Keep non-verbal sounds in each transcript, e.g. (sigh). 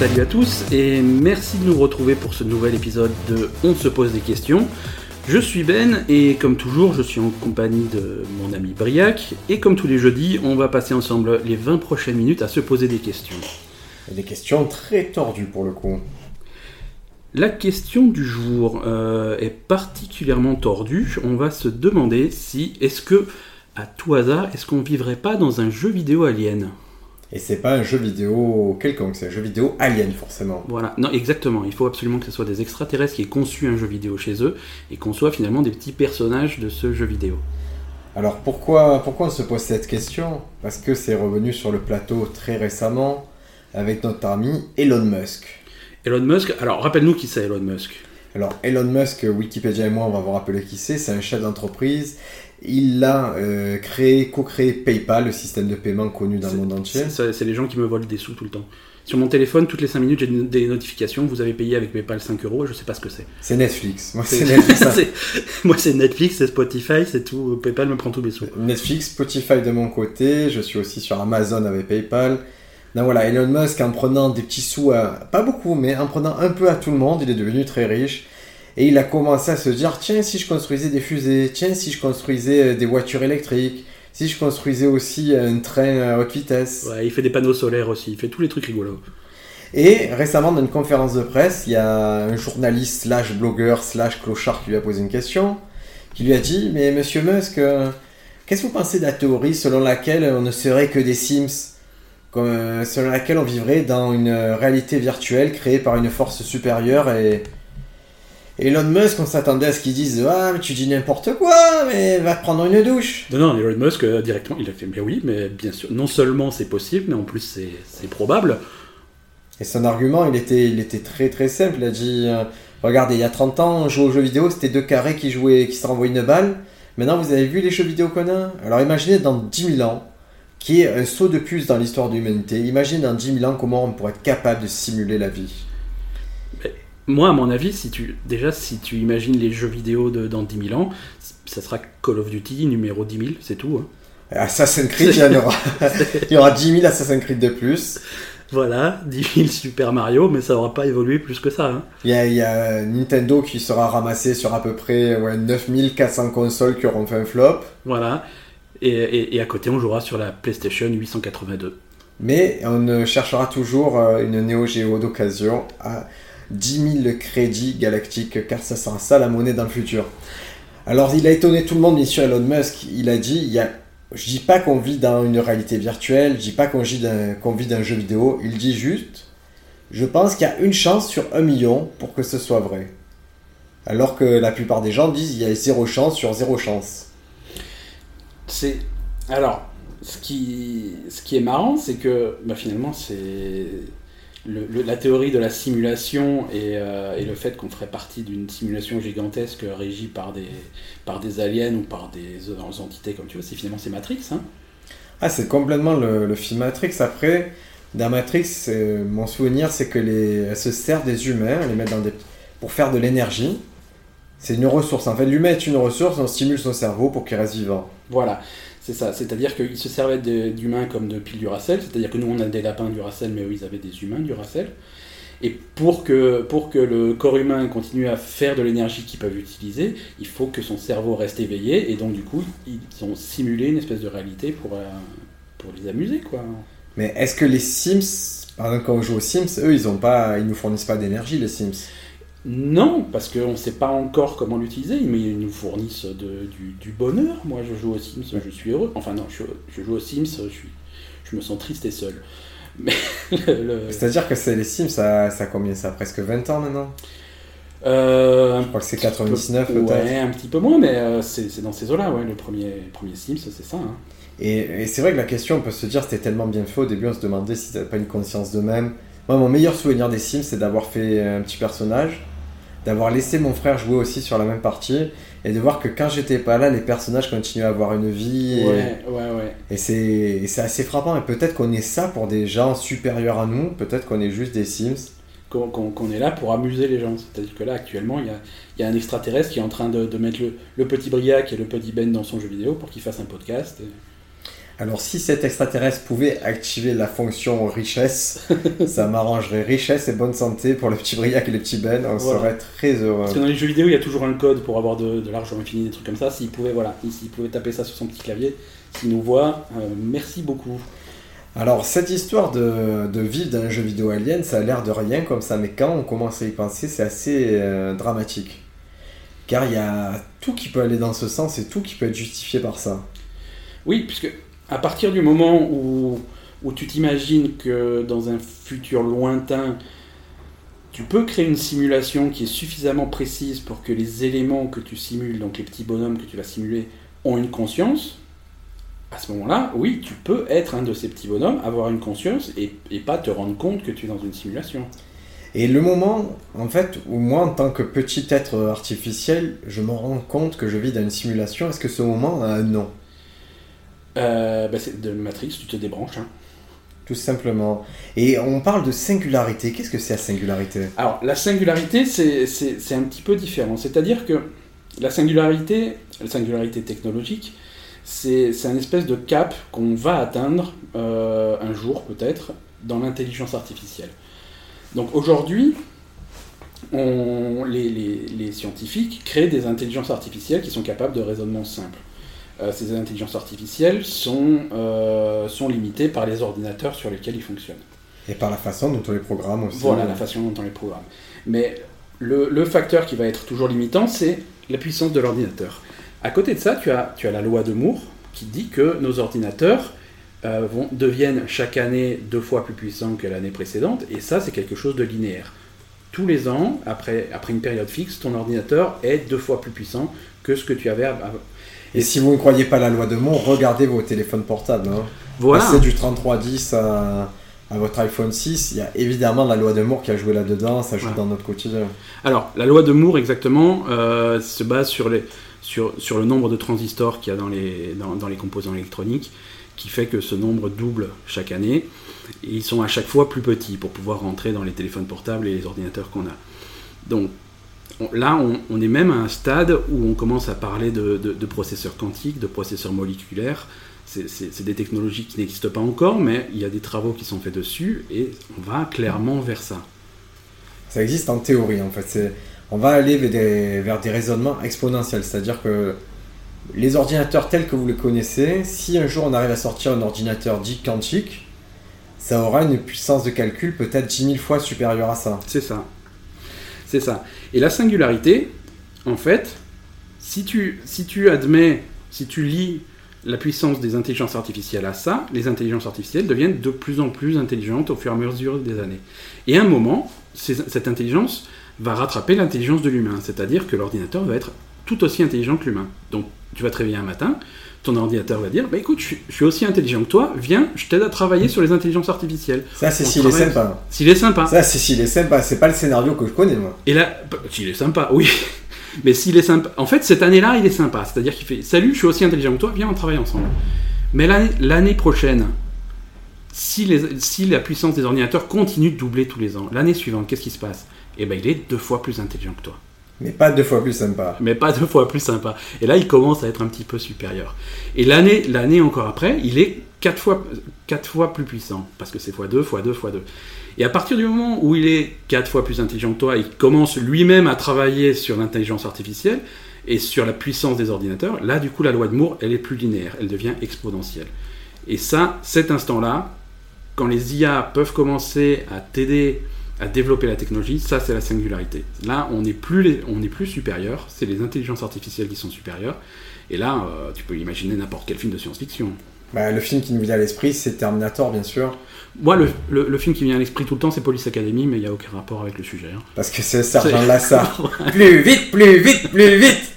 Salut à tous et merci de nous retrouver pour ce nouvel épisode de On se pose des questions. Je suis Ben et comme toujours je suis en compagnie de mon ami Briac et comme tous les jeudis on va passer ensemble les 20 prochaines minutes à se poser des questions. Des questions très tordues pour le coup. La question du jour euh, est particulièrement tordue. On va se demander si est-ce que à tout hasard est-ce qu'on vivrait pas dans un jeu vidéo alien? Et c'est pas un jeu vidéo quelconque, c'est un jeu vidéo alien forcément. Voilà, non, exactement. Il faut absolument que ce soit des extraterrestres qui aient conçu un jeu vidéo chez eux et qu'on soit finalement des petits personnages de ce jeu vidéo. Alors pourquoi, pourquoi on se pose cette question? Parce que c'est revenu sur le plateau très récemment avec notre ami Elon Musk. Elon Musk, alors rappelle-nous qui c'est Elon Musk. Alors Elon Musk, Wikipédia et moi, on va vous rappeler qui c'est. C'est un chef d'entreprise. Il a euh, créé, co-créé PayPal, le système de paiement connu dans le monde entier. C'est les gens qui me volent des sous tout le temps. Sur mon téléphone, toutes les 5 minutes, j'ai des notifications. Vous avez payé avec PayPal 5 euros, je sais pas ce que c'est. C'est Netflix. Moi, C'est- Netflix. (laughs) hein. c'est- Moi, c'est Netflix, c'est Spotify, c'est tout. PayPal me prend tous mes sous. Netflix, Spotify de mon côté, je suis aussi sur Amazon avec PayPal. Non voilà, Elon Musk en prenant des petits sous, à, pas beaucoup, mais en prenant un peu à tout le monde, il est devenu très riche. Et il a commencé à se dire, tiens, si je construisais des fusées, tiens, si je construisais euh, des voitures électriques, si je construisais aussi un train à haute vitesse. Ouais, il fait des panneaux solaires aussi, il fait tous les trucs rigolos. Et récemment, dans une conférence de presse, il y a un journaliste slash blogueur slash clochard qui lui a posé une question, qui lui a dit, mais monsieur Musk, euh, qu'est-ce que vous pensez de la théorie selon laquelle on ne serait que des Sims? Comme, euh, selon laquelle on vivrait dans une euh, réalité virtuelle créée par une force supérieure et Elon Musk, on s'attendait à ce qu'il dise Ah, mais tu dis n'importe quoi, mais va te prendre une douche. Non, non, Elon Musk, euh, directement, il a fait, mais oui, mais bien sûr, non seulement c'est possible, mais en plus c'est c'est probable. Et son argument, il était, il était très très simple. Il a dit euh, Regardez, il y a 30 ans, on jouait aux jeux vidéo, c'était deux carrés qui, jouaient, qui se renvoyaient une balle. Maintenant, vous avez vu les jeux vidéo qu'on a? Alors imaginez dans 10 000 ans, qui est un saut de puce dans l'histoire de l'humanité. Imaginez dans 10 000 ans comment on pourrait être capable de simuler la vie. Moi, à mon avis, si tu, déjà, si tu imagines les jeux vidéo de, dans 10 000 ans, ça sera Call of Duty numéro 10 000, c'est tout. hein. Assassin's Creed, il y en aura. (laughs) il y aura 10 000 Assassin's Creed de plus. Voilà, 10 000 Super Mario, mais ça n'aura pas évolué plus que ça. hein. Il y, a, il y a Nintendo qui sera ramassé sur à peu près ouais, 9400 consoles qui auront fait un flop. Voilà. Et, à côté, on jouera sur la PlayStation 882. Mais on cherchera toujours euh, une Neo Geo d'occasion à 10 000 crédits galactiques, car ça sera ça la monnaie dans le futur. Alors il a étonné tout le monde, bien sûr, Elon Musk. Il a dit, il y je dis pas qu'on vit dans une réalité virtuelle, je dis pas qu'on vit qu'on vit d'un jeu vidéo, il dit juste, je pense qu'il y a une chance sur un million pour que ce soit vrai. Alors que la plupart des gens disent, il y a zéro chance sur zéro chance. C'est. Alors, ce qui, ce qui est marrant, c'est que bah, finalement, c'est. la théorie de la simulation et, euh, et le fait qu'on ferait partie d'une simulation gigantesque régie par des, par des aliens ou par des euh, entités comme tu veux, c'est finalement c'est Matrix. Hein Ah, c'est complètement le, le film Matrix. Après, dans Matrix, euh, mon souvenir, c'est que les, elles se servent des humains, elles les mettent dans des, pour faire de l'énergie. C'est une ressource. En fait, l'humain est une ressource, on stimule son cerveau pour qu'il reste vivant. Voilà, c'est ça. C'est-à-dire qu'ils se servaient d'humains comme de piles Duracell, c'est-à-dire que nous on a des lapins Duracell, mais eux ils avaient des humains Duracell. Et pour que, pour que le corps humain continue à faire de l'énergie qu'ils peuvent utiliser, il faut que son cerveau reste éveillé, et donc du coup ils ont simulé une espèce de réalité pour, euh, pour les amuser, quoi. Mais est-ce que les Sims, par exemple, quand on joue aux Sims, eux, ils ont pas, ils nous fournissent pas d'énergie, les Sims? Non, parce qu'on ne sait pas encore comment l'utiliser, mais ils nous fournissent de- du, du bonheur. Moi, je joue aux Sims, je suis heureux. Enfin, non, je, je joue aux Sims, je, suis, je me sens triste et seul. (laughs) Le- C'est-à-dire que c'est les Sims, ça, ça a combien Ça a presque 20 ans maintenant? Euh, Je crois que c'est petit peu- 99 peut-être. Ouais, un petit peu moins, mais euh, c'est dans ces eaux-là, ouais. Le premier, premier Sims, c'est ça. hein. Et, et c'est vrai que la question, on peut se dire, c'était tellement bien fait. Au début, on se demandait si t'avais pas une conscience de même. Moi, mon meilleur souvenir des Sims, c'est d'avoir fait un petit personnage, d'avoir laissé mon frère jouer aussi sur la même partie, et de voir que quand j'étais pas là, les personnages continuaient à avoir une vie. et- Ouais, ouais, ouais. Et, c'est assez frappant. Et peut-être qu'on est ça pour des gens supérieurs à nous. Peut-être qu'on est juste des Sims. Qu'on est là pour amuser les gens. C'est-à-dire que là, actuellement, il y a, y a un extraterrestre qui est en train de, de mettre le, le petit Briac et le petit Ben dans son jeu vidéo pour qu'il fasse un podcast. et- Alors si cet extraterrestre pouvait activer la fonction richesse, (laughs) ça m'arrangerait richesse et bonne santé pour le petit Briac et le petit Ben, on Voilà. serait très heureux. Parce que dans les jeux vidéo, il y a toujours un code pour avoir de, de l'argent infini, des trucs comme ça. S'il pouvait, voilà, s'il pouvait taper ça sur son petit clavier, s'il nous voit, euh, merci beaucoup. Alors cette histoire de, de vivre dans un jeu vidéo alien, ça a l'air de rien comme ça, mais quand on commence à y penser, c'est assez euh, dramatique. Car il y a tout qui peut aller dans ce sens et tout qui peut être justifié par ça. Oui, puisque à partir du moment où, tu t'imagines que dans un futur lointain, tu peux créer une simulation qui est suffisamment précise pour que les éléments que tu simules, donc les petits bonhommes que tu vas simuler, ont une conscience, à ce moment-là, oui, tu peux être un de ces petits bonhommes, avoir une conscience et, et pas te rendre compte que tu es dans une simulation. Et le moment, en fait, où moi, en tant que petit être artificiel, je me rends compte que je vis dans une simulation, est-ce que ce moment a un nom? Euh, bah, c'est de Matrix, tu te débranches. hein. Tout simplement. Et on parle de singularité. Qu'est-ce que c'est la singularité? Alors, la singularité, c'est un petit peu différent. C'est-à-dire que la singularité, la singularité technologique, c'est un espèce de cap qu'on va atteindre euh, un jour, peut-être, dans l'intelligence artificielle. Donc aujourd'hui, les, les- les scientifiques créent des intelligences artificielles qui sont capables de raisonnement simple. Euh, ces intelligences artificielles sont, euh, sont limitées par les ordinateurs sur lesquels ils fonctionnent. Et par la façon dont on les programme aussi. Voilà la façon dont on les programme. Mais le, le facteur qui va être toujours limitant, c'est la puissance de l'ordinateur. À côté de ça, tu as, tu as la loi de Moore qui dit que nos ordinateurs euh, vont, deviennent chaque année deux fois plus puissants que l'année précédente, et ça, c'est quelque chose de linéaire. Tous les ans, après, après une période fixe, ton ordinateur est deux fois plus puissant que ce que tu avais avant. Et si vous ne croyez pas la loi de Moore, regardez vos téléphones portables. Hein. Voilà. Passez du 3310 à, à votre iPhone 6, il y a évidemment la loi de Moore qui a joué là-dedans, ça joue Voilà. dans notre quotidien. Alors, la loi de Moore, exactement, euh, se base sur, les, sur, sur le nombre de transistors qu'il y a dans les, dans, dans les composants électroniques, qui fait que ce nombre double chaque année. Et ils sont à chaque fois plus petits pour pouvoir rentrer dans les téléphones portables et les ordinateurs qu'on a. Donc, on- là, on, on est même à un stade où on commence à parler de, de- de processeurs quantiques, de processeurs moléculaires. C'est- des technologies qui n'existent pas encore, mais il y a des travaux qui sont faits dessus et on va clairement vers ça. Ça existe en théorie en fait. On va aller vers des, vers des raisonnements exponentiels, c'est-à-dire que les ordinateurs tels que vous les connaissez, si un jour on arrive à sortir un ordinateur dit quantique, ça aura une puissance de calcul peut-être 10 000 fois supérieure à ça. C'est ça. C'est ça. Et la singularité, en fait, si tu, si tu admets, si tu lis la puissance des intelligences artificielles à ça, les intelligences artificielles deviennent de plus en plus intelligentes au fur et à mesure des années. Et à un moment, cette intelligence va rattraper l'intelligence de l'humain, c'est-à-dire que l'ordinateur va être tout aussi intelligent que l'humain. Donc tu vas te réveiller un matin, ton ordinateur va dire, bah écoute, je suis, je suis aussi intelligent que toi, viens, je t'aide à travailler sur les intelligences artificielles. Ça, c'est s'il est sympa. S'il est sympa. Ça, c'est s'il est sympa. C'est pas le scénario que je connais, moi. Et là, s'il est sympa, oui. (laughs) Mais s'il est sympa. En fait, cette année-là, il est sympa. C'est-à-dire qu'il fait Salut, je suis aussi intelligent que toi, viens, on travaille ensemble. Mais l'année prochaine, si, les, si la puissance des ordinateurs continue de doubler tous les ans, l'année suivante, qu'est-ce qui se passe? Eh ben, il est deux fois plus intelligent que toi. Mais pas deux fois plus sympa. Mais pas deux fois plus sympa. Et là, il commence à être un petit peu supérieur. Et l'année l'année encore après, il est quatre fois, quatre fois plus puissant. Parce que c'est fois 2, fois 2, fois 2. Et à partir du moment où il est quatre fois plus intelligent que toi, il commence lui-même à travailler sur l'intelligence artificielle et sur la puissance des ordinateurs, là, du coup, la loi de Moore, elle est plus linéaire, elle devient exponentielle. Et ça, cet instant-là, quand les IA peuvent commencer à t'aider à développer la technologie, ça c'est la singularité. Là, on n'est plus, les- on n'est plus supérieur, c'est les intelligences artificielles qui sont supérieures. Et là, euh, tu peux imaginer n'importe quel film de science-fiction. Bah, le film qui nous vient à l'esprit, c'est Terminator, bien sûr. Moi, le, le- le film qui me vient à l'esprit tout le temps, c'est Police Academy, mais il n'y a aucun rapport avec le sujet. hein. Parce que c'est Sergent Lassard. (laughs) plus vite, plus vite, plus vite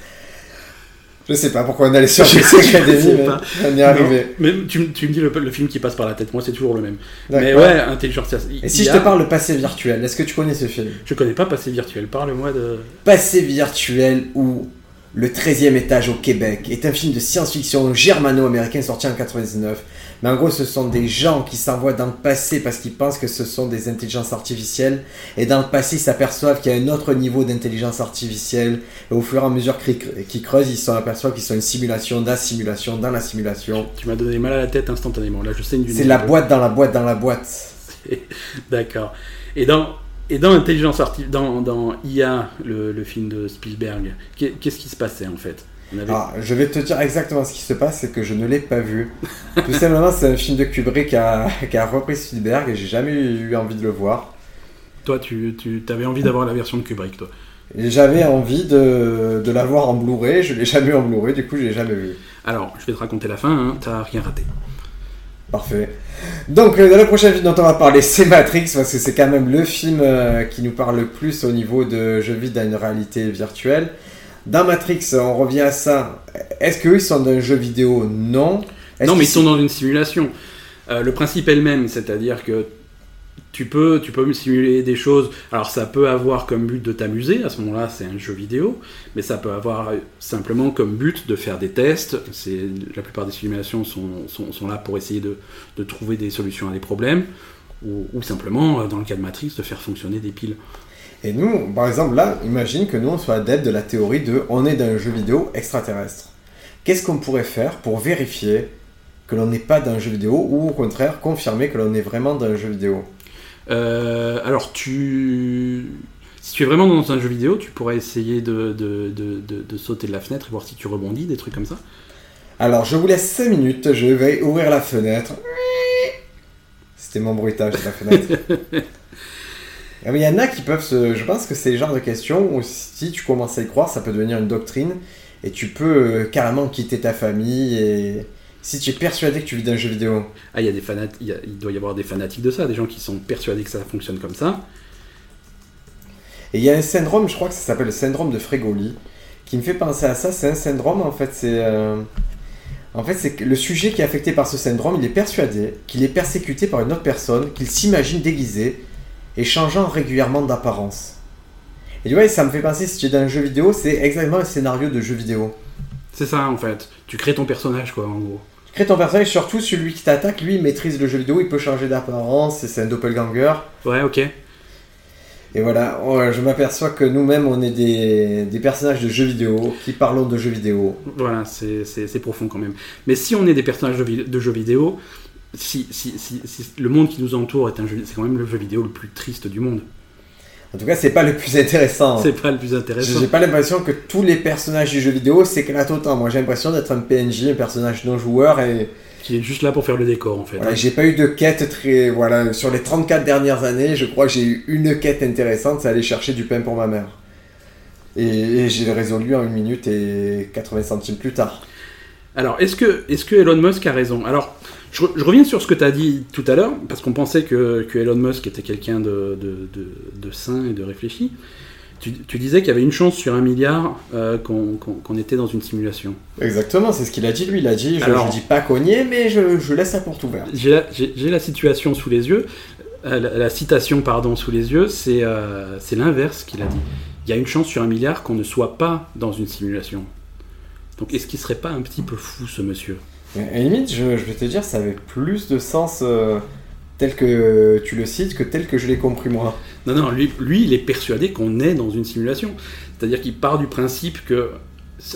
Je sais pas pourquoi on allait sur sais Academy, mais pas. on y est arrivé. Mais tu, me- tu me dis le, le film qui passe par la tête, moi c'est toujours le même. Mais ouais, intelligence. Et si je te parle de passé virtuel, est-ce que tu connais ce film? Je connais pas Passé Virtuel, parle-moi de. Passé virtuel ou Le 13e étage au Québec est un film de science-fiction germano-américain sorti en 99. Mais en gros, ce sont des gens qui s'envoient dans le passé parce qu'ils pensent que ce sont des intelligences artificielles. Et dans le passé, ils s'aperçoivent qu'il y a un autre niveau d'intelligence artificielle. Et au fur et à mesure qu'ils creusent, ils s'aperçoivent qu'ils sont une simulation dans la simulation dans la simulation. Tu m'as donné mal à la tête instantanément. Là, je sais une C'est la boîte dans la boîte dans la boîte. (laughs) D'accord. Et dans, et dans Intelligence Artificielle, dans, dans IA, le, le film de Spielberg, qu'est-ce qui se passait en fait? Ah, je vais te dire exactement ce qui se passe, c'est que je ne l'ai pas vu. (laughs) Tout simplement, c'est un film de Kubrick qui a, qui a repris Spielberg et j'ai jamais eu envie de le voir. Toi, tu, tu avais envie d'avoir la version de Kubrick, toi J'avais envie de, de l'avoir en Blu-ray, je l'ai jamais eu en Blu-ray, du coup, je l'ai jamais vu. Alors, je vais te raconter la fin, hein, t'as rien raté. Parfait. Donc, euh, dans le prochain film dont on va parler, c'est Matrix, parce que c'est quand même le film euh, qui nous parle le plus au niveau de je vis dans une réalité virtuelle. Dans Matrix, on revient à ça. Est-ce qu'eux, ils sont dans un jeu vidéo? Non. Non, mais ils sont dans une simulation. Euh, le principe est le même, c'est-à-dire que tu peux, tu peux simuler des choses. Alors ça peut avoir comme but de t'amuser, à ce moment-là c'est un jeu vidéo, mais ça peut avoir simplement comme but de faire des tests. C'est, la plupart des simulations sont, sont, là pour essayer de, de, trouver des solutions à des problèmes, ou, ou, simplement, dans le cas de Matrix, de faire fonctionner des piles. Et nous, par exemple, là, imagine que nous, on soit adepte de la théorie de on est dans un jeu vidéo extraterrestre. Qu'est-ce qu'on pourrait faire pour vérifier que l'on n'est pas dans un jeu vidéo ou au contraire confirmer que l'on est vraiment dans un jeu vidéo? Euh, Alors, tu... si tu es vraiment dans un jeu vidéo, tu pourrais essayer de, de, sauter de la fenêtre et voir si tu rebondis, des trucs comme ça. Alors, je vous laisse 5 minutes, je vais ouvrir la fenêtre. C'était mon bruitage de la fenêtre. (laughs) Ah, il y en a qui peuvent se. Je pense que c'est le genre de questions où si tu commences à y croire, ça peut devenir une doctrine et tu peux euh, carrément quitter ta famille et. Si tu es persuadé que tu vis d'un jeu vidéo. Ah, il y a des fanatiques, il, doit y avoir des fanatiques de ça, des gens qui sont persuadés que ça fonctionne comme ça. Et il y a un syndrome, je crois que ça s'appelle le syndrome de Frégoli, qui me fait penser à ça. C'est un syndrome, en fait, c'est. Euh, en fait, c'est que le sujet qui est affecté par ce syndrome, il est persuadé qu'il est persécuté par une autre personne, qu'il s'imagine déguisé, et changeant régulièrement d'apparence. Et tu vois, ça me fait penser, si tu es dans un jeu vidéo, c'est exactement un scénario de jeu vidéo. C'est ça en fait. Tu crées ton personnage quoi en gros. Tu crées ton personnage, surtout celui qui t'attaque, lui, il maîtrise le jeu vidéo, il peut changer d'apparence, c'est un doppelganger. Ouais, ok. Et voilà, je m'aperçois que nous-mêmes, on est des, des, personnages de jeux vidéo qui parlons de jeux vidéo. Voilà, c'est profond quand même. Mais si on est des personnages de, de jeux vidéo, si, si, si, le monde qui nous entoure est un jeu, c'est quand même le jeu vidéo le plus triste du monde. En tout cas, c'est pas le plus intéressant. C'est pas le plus intéressant. J'ai pas l'impression que tous les personnages du jeu vidéo s'éclatent autant. Moi, j'ai l'impression d'être un PNJ, un personnage non joueur et qui est juste là pour faire le décor en fait. j'ai pas eu de quête très voilà sur les 34 dernières années, je crois que j'ai eu une quête intéressante, c'est aller chercher du pain pour ma mère. Et, et j'ai résolu en une minute et 80 centimes plus tard. Alors, est-ce que, est que Elon Musk a raison? Alors, je, reviens sur ce que tu as dit tout à l'heure, parce qu'on pensait que, Elon Musk était quelqu'un de, de, sain et de réfléchi. Tu, disais qu'il y avait une chance sur un milliard euh, qu'on était dans une simulation. Exactement, c'est ce qu'il a dit lui. Il a dit Je ne dis pas qu'on y est, mais je, laisse la porte ouverte. J'ai la, situation sous les yeux, euh, la, citation pardon, sous les yeux, euh, c'est l'inverse qu'il a dit. Il y a une chance sur un milliard qu'on ne soit pas dans une simulation. Donc est-ce qu'il serait pas un petit peu fou ce monsieur? À limite, je, vais te dire, ça avait plus de sens euh, tel que tu le cites que tel que je l'ai compris moi. Non, non, lui, il est persuadé qu'on est dans une simulation. C'est-à-dire qu'il part du principe que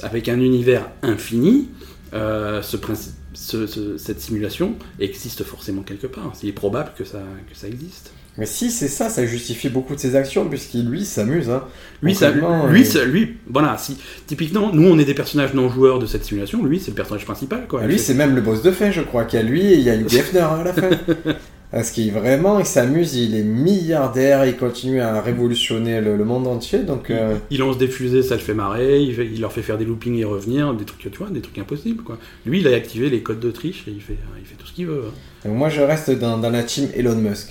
avec un univers infini, euh, cette simulation existe forcément quelque part. Il est probable que ça existe. Mais si c'est ça, ça justifie beaucoup de ses actions, puisqu'il lui s'amuse. Hein. Lui, ça, lui, lui, voilà, si typiquement, nous on est des personnages non joueurs de cette simulation, lui c'est le personnage principal. Quoi. Lui c'est même le boss de fin, je crois, qu'il y a lui et il y a Hugh Hefner à la fin. (laughs) Parce qu'il vraiment, il s'amuse, il est milliardaire, il continue à révolutionner le, monde entier. Donc, euh, il, lance des fusées, ça le fait marrer, il, leur fait faire des loopings et revenir, des trucs, tu vois, des trucs impossibles. Quoi. Lui, il a activé les codes d'Autriche et il fait, il fait tout ce qu'il veut. Hein. moi, je reste dans, dans la team Elon Musk.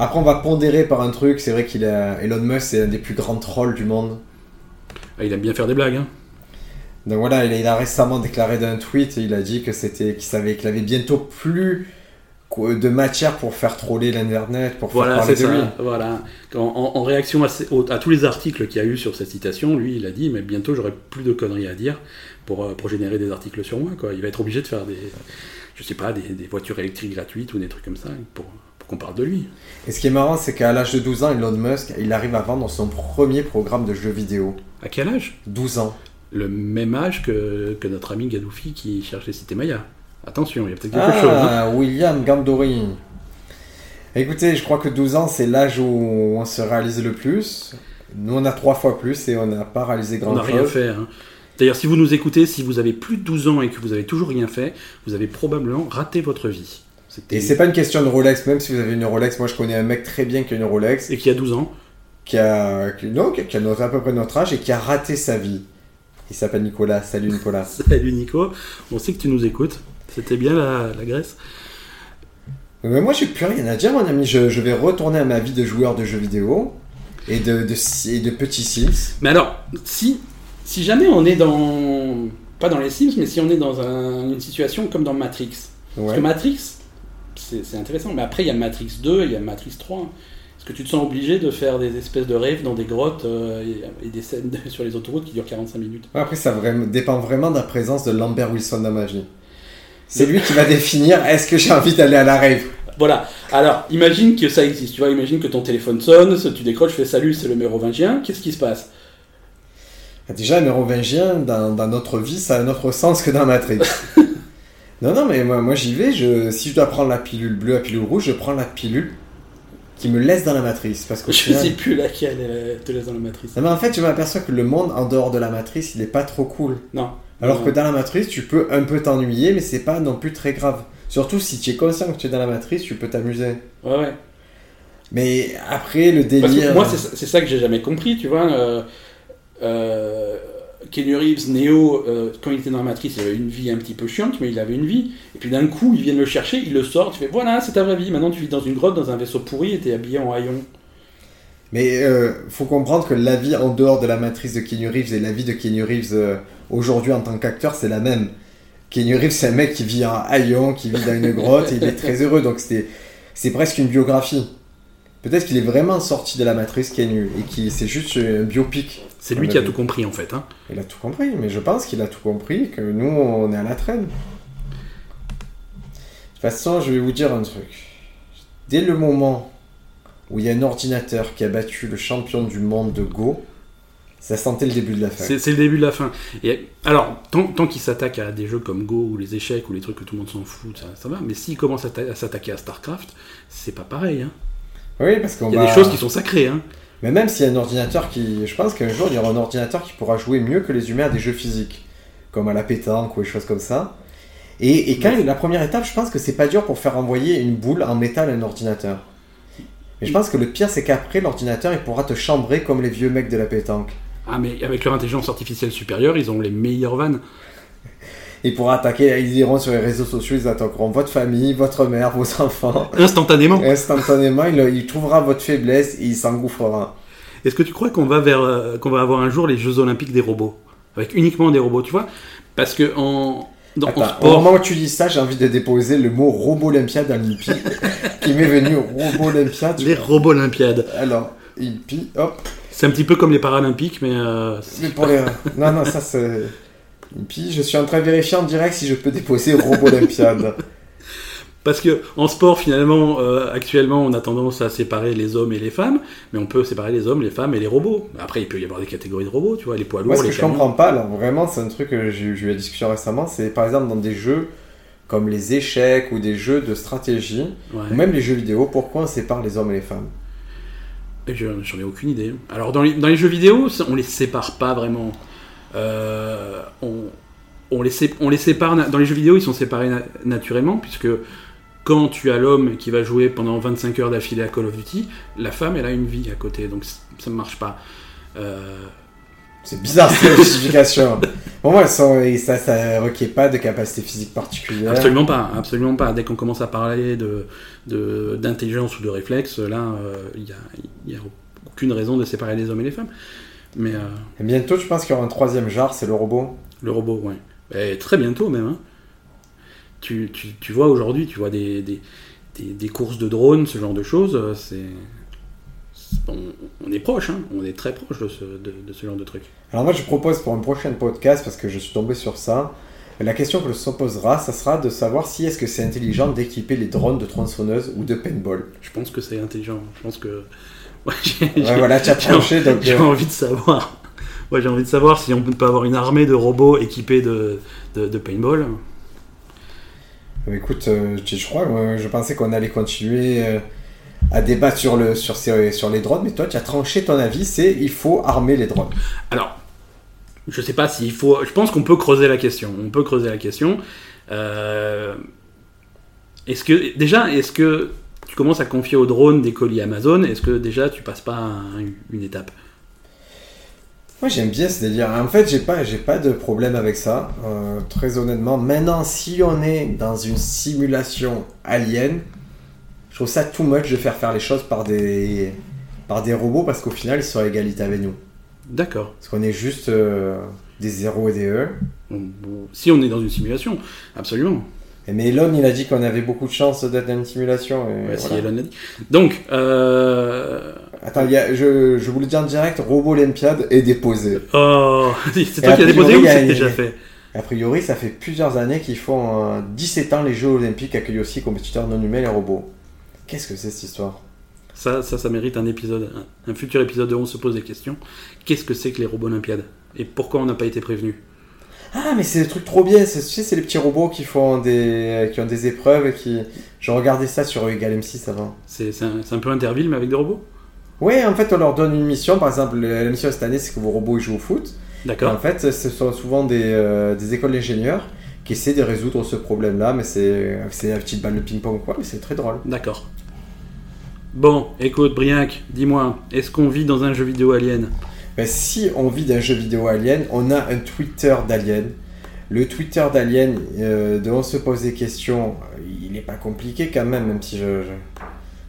Après, on va pondérer par un truc. C'est vrai qu'il a Elon Musk, c'est un des plus grands trolls du monde. Ah, il aime bien faire des blagues. Hein. Donc voilà, il a, récemment déclaré d'un tweet, il a dit que c'était, qu'il savait qu'il avait bientôt plus de matière pour faire troller l'internet, pour voilà, faire parler de ça, lui. Voilà. En, réaction à, à, tous les articles qu'il y a eu sur cette citation, lui, il a dit, mais bientôt j'aurai plus de conneries à dire pour, euh, pour générer des articles sur moi. Quoi. Il va être obligé de faire des je sais pas, des, des voitures électriques gratuites ou des trucs comme ça pour, pour qu'on parle de lui. Et ce qui est marrant, c'est qu'à l'âge de 12 ans, Elon Musk, il arrive à vendre son premier programme de jeux vidéo. À quel âge? 12 ans. Le même âge que, que notre ami Gadoufi qui cherchait Cité Maya. Attention, il y a peut-être quelque chose. hein. Ah, William Gandori. Écoutez, je crois que 12 ans, c'est l'âge où on se réalise le plus. Nous, on a trois fois plus et on n'a pas réalisé On n'a grand-chose. rien fait. hein. D'ailleurs, si vous nous écoutez, si vous avez plus de 12 ans et que vous avez toujours rien fait, vous avez probablement raté votre vie. Et c'est pas une question de Rolex, même si vous avez une Rolex. Moi, je connais un mec très bien qui a une Rolex, Et qui a 12 ans. qui a, non, qui a notre- à peu près notre âge et qui a raté sa vie. Il s'appelle Nicolas. Salut Nicolas. (laughs) Salut Nico, on sait que tu nous écoutes. C'était bien la, la Grèce? Mais moi, j'ai plus rien à dire, mon ami. Je, je vais retourner à ma vie de joueur de jeux vidéo et de, de, et de petits Sims. Mais alors, si, si jamais on est dans. Pas dans les Sims, mais si on est dans un- une situation comme dans Matrix. Parce Ouais. que Matrix, c'est intéressant. Mais après, il y a Matrix 2 et il y a Matrix 3. Est-ce que tu te sens obligé de faire des espèces de rêves dans des grottes euh, et, et des scènes de- (laughs) sur les autoroutes qui durent 45 minutes? Après, ça vraiment- dépend vraiment de la présence de Lambert Wilson dans ma vie. C'est lui qui va définir est-ce que j'ai envie d'aller à la rave? Voilà. Alors, imagine que ça existe. Tu vois, imagine que ton téléphone sonne, tu décroches, fais salut, c'est le mérovingien. Qu'est-ce qui se passe? Déjà, mérovingien, dans, dans notre vie, ça a un autre sens que dans Matrix. (laughs) non, non, mais moi, moi j'y vais. Je, si je dois prendre la pilule bleue, la pilule rouge, je prends la pilule qui me laisse dans la matrice. Parce qu'au Je final- sais plus laquelle elle te laisse dans la matrice. Non, mais en fait, je m'aperçois que le monde en dehors de la matrice, il est pas trop cool. Non. Alors Non. que dans la matrice, tu peux un peu t'ennuyer, mais c'est pas non plus très grave. Surtout si tu es conscient que tu es dans la matrice, tu peux t'amuser. Ouais, ouais. Mais après, le Parce délire. que moi, c'est ça- c'est ça que j'ai jamais compris, tu vois. Euh, euh, Keanu Reeves, Neo, euh, quand il était dans la matrice, il avait une vie un petit peu chiante, mais il avait une vie. Et puis d'un coup, ils viennent le chercher, ils le sortent, tu fais voilà, c'est ta vraie vie. Maintenant, tu vis dans une grotte, dans un vaisseau pourri, et t'es habillé en haillon. Mais euh, faut comprendre que la vie en dehors de la matrice de Keanu Reeves et la vie de Keanu Reeves euh, aujourd'hui en tant qu'acteur, c'est la même. Keanu Reeves, c'est un mec qui vit en haillon, qui vit dans une (laughs) grotte, et il est très heureux, donc c'est presque une biographie. Peut-être qu'il est vraiment sorti de la matrice, Keanu, et qui c'est juste un biopic. C'est lui On qui a tout compris, en fait. Hein. Il a tout compris, mais je pense qu'il a tout compris, que nous, on est à la traîne. De toute façon, je vais vous dire un truc. Dès le moment où il y a un ordinateur qui a battu le champion du monde de Go, ça sentait le début de la fin. C'est le début de la fin. Et, alors, tant, tant qu'il s'attaque à des jeux comme Go ou les échecs ou les trucs que tout le monde s'en fout, ça, ça va. Mais s'il commence à, à s'attaquer à StarCraft, c'est pas pareil. Hein. Oui, parce qu'on Il y a va... des choses qui sont sacrées. Hein. Mais même s'il y a un ordinateur qui... Je pense qu'un jour, il y aura un ordinateur qui pourra jouer mieux que les humains à des jeux physiques, comme à la pétanque ou des choses comme ça. Et, et quand la première étape, je pense que c'est pas dur pour faire envoyer une boule en métal à un ordinateur. Mais je pense que le pire, c'est qu'après, l'ordinateur, il pourra te chambrer comme les vieux mecs de la pétanque. Ah, mais avec leur intelligence artificielle supérieure, ils ont les meilleures vannes. Il pourra attaquer, ils iront sur les réseaux sociaux, ils attaqueront votre famille, votre mère, (laughs) vos enfants. Instantanément. Instantanément, il, il trouvera votre faiblesse et il s'engouffrera. Est-ce que tu crois qu'on va vers euh, qu'on va avoir un jour les Jeux Olympiques des robots? Avec uniquement des robots, tu vois? Parce que en dans, en Attends, au sport, moment où tu dis ça, j'ai envie de déposer le mot robot Olympia dans l'IPI (laughs) qui m'est venu robot Olympia. tu les vois. robots olympiades, Alors, IPI, hop. c'est un petit peu comme les Paralympiques, mais euh, Mais pour les... Non, non, ça c'est. IPI, je suis en train de vérifier en direct si je peux déposer robot Olympiade. (laughs) parce que en sport finalement euh, actuellement on a tendance à séparer les hommes et les femmes, mais on peut séparer les hommes, les femmes et les robots. Après il peut y avoir des catégories de robots, tu vois, les poids lourds, Moi, ce les que je camions. comprends pas, alors vraiment, c'est un truc que j'ai eu la discussion récemment, c'est par exemple dans des jeux comme les échecs ou des jeux de stratégie, Ouais. ou même les jeux vidéo, pourquoi on sépare les hommes et les femmes? Et je- J'en ai aucune idée. Alors dans les, dans les jeux vidéo, on les sépare pas vraiment. Euh, on, on, les sé- on les sépare dans les jeux vidéo, ils sont séparés na- naturellement puisque quand tu as l'homme qui va jouer pendant 25 heures d'affilée à Call of Duty, la femme elle a une vie à côté, donc ça ne marche pas. Euh, C'est bizarre cette justification. Bon, moi, ça, ça, ça requiert pas de capacité physique particulière. absolument pas, absolument pas. Dès qu'on commence à parler de d'intelligence ou de réflexe, là euh, il n'y a, il y a aucune raison de séparer les hommes et les femmes. Mais euh, Et bientôt, tu penses qu'il y aura un troisième genre, c'est le robot Le robot, ouais. Et très bientôt même. hein. Tu, tu, tu vois aujourd'hui, tu vois des, des, des, des courses de drones, ce genre de choses. euh, C'est, on, on est proche, hein. on est très proche de ce, de, de ce genre de truc. Alors moi, je propose pour un prochain podcast, parce que je suis tombé sur ça, la question que se posera, ça sera de savoir si est-ce que c'est intelligent d'équiper les drones de tronçonneuse ou de paintball. Je pense que c'est intelligent. Je pense que. (laughs) Ouais, voilà, tu as tranché. donc, J'ai euh, envie de savoir. Ouais, j'ai envie de savoir si on peut pas avoir une armée de robots équipés de, de, de paintball. euh, écoute, euh, je crois, je pensais qu'on allait continuer euh, à débattre sur, le, sur, ces- sur les drones, mais toi, tu as tranché ton avis, c'est il faut armer les drones. Alors, je sais pas s'il faut. Je pense qu'on peut creuser la question. On peut creuser la question. Euh, Est-ce que déjà, est-ce que tu commences à confier aux drones des colis Amazon Est-ce que déjà tu passes pas un- une étape? Moi j'aime bien ce délire. En fait, j'ai pas, j'ai pas de problème avec ça, euh, très honnêtement. Maintenant, si on est dans une simulation alien, je trouve ça too much de faire faire les choses par des, par des robots parce qu'au final, ils sont à égalité avec nous. D'accord. Parce qu'on est juste euh, des 0 et des E. Si on est dans une simulation, absolument. Mais Elon, il a dit qu'on avait beaucoup de chance d'être dans une simulation. et Ouais, si voilà. Elon l'a dit. Donc, euh... Attends, y a- je, je vous le dis en direct, Robot Olympiade est déposé. oh, (laughs) c'est Et toi qui as déposé ou c'est déjà fait A priori, ça fait plusieurs années qu'ils font euh, 17 ans les Jeux Olympiques accueillent aussi compétiteurs non humains les robots. Qu'est-ce que c'est cette histoire? Ça, ça, ça mérite un épisode, un, un futur épisode de On se pose des questions. Qu'est-ce que c'est que les robots olympiades? Et pourquoi on n'a pas été prévenu Ah, mais c'est des trucs trop bien. C'est, tu sais, c'est les petits robots qui font des, qui ont des épreuves et qui. Je regardais ça sur Egal M6 avant. C'est c'est un, c'est un peu Interville, mais avec des robots? Ouais, en fait, on leur donne une mission. Par exemple, la mission cette année, c'est que vos robots ils jouent au foot. D'accord. en fait, ce sont souvent des, euh, des écoles d'ingénieurs qui essaient de résoudre ce problème-là. Mais c'est, c'est la petite balle de ping-pong, quoi. Mais c'est très drôle. D'accord. Bon, écoute, Briac, dis-moi, est-ce qu'on vit dans un jeu vidéo alien? Ben, si on vit d'un jeu vidéo alien, on a un Twitter d'alien. Le Twitter d'alien, euh, de on se pose des questions, il n'est pas compliqué quand même, même si, je, je-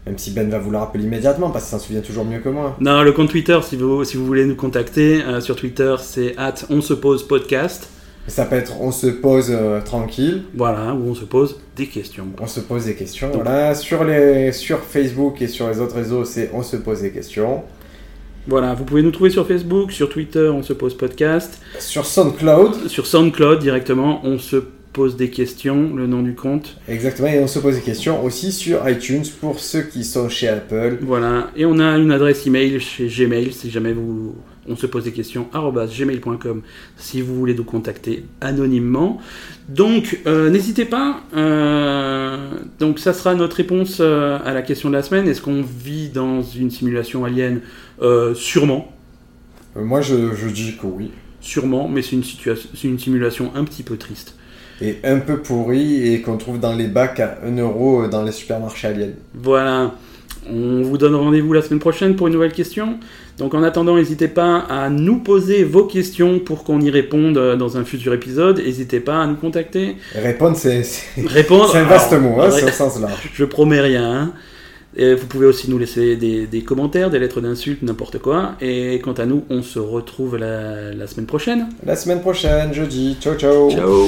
même si Ben va vous le rappeler immédiatement, parce qu'il s'en souvient toujours mieux que moi. Non, le compte Twitter, si vous, si vous voulez nous contacter, euh, sur Twitter, c'est at on se pose podcast. Ça peut être on se pose euh, tranquille, Voilà, où on se pose des questions. on se pose des questions. Voilà, sur, les, sur Facebook et sur les autres réseaux, c'est on se pose des questions. Voilà, vous pouvez nous trouver sur Facebook, sur Twitter, on se pose podcast. Sur SoundCloud, Sur SoundCloud directement, on se pose des questions, le nom du compte. exactement, et on se pose des questions aussi sur iTunes pour ceux qui sont chez Apple. Voilà, et on a une adresse email chez Gmail si jamais vous on se pose des questions gmail.com si vous voulez nous contacter anonymement. Donc euh, n'hésitez pas. euh, donc ça sera notre réponse euh, à la question de la semaine. Est-ce qu'on vit dans une simulation alien? Sûrement, moi, je, je dis que oui. sûrement, mais c'est une situation, c'est une simulation un petit peu triste. Et un peu pourri et qu'on trouve dans les bacs à 1 euro dans les supermarchés aliens. Voilà. On vous donne rendez-vous la semaine prochaine pour une nouvelle question. Donc en attendant, n'hésitez pas à nous poser vos questions pour qu'on y réponde euh, dans un futur épisode. N'hésitez pas à nous contacter. Répondre, c'est Répondre. c'est un vaste alors, mot, hein, c'est au sens large. Je promets rien. hein. Et vous pouvez aussi nous laisser des, des commentaires, des lettres d'insultes, n'importe quoi. Et quant à nous, on se retrouve la, la semaine prochaine. La semaine prochaine, jeudi. Ciao, ciao. Ciao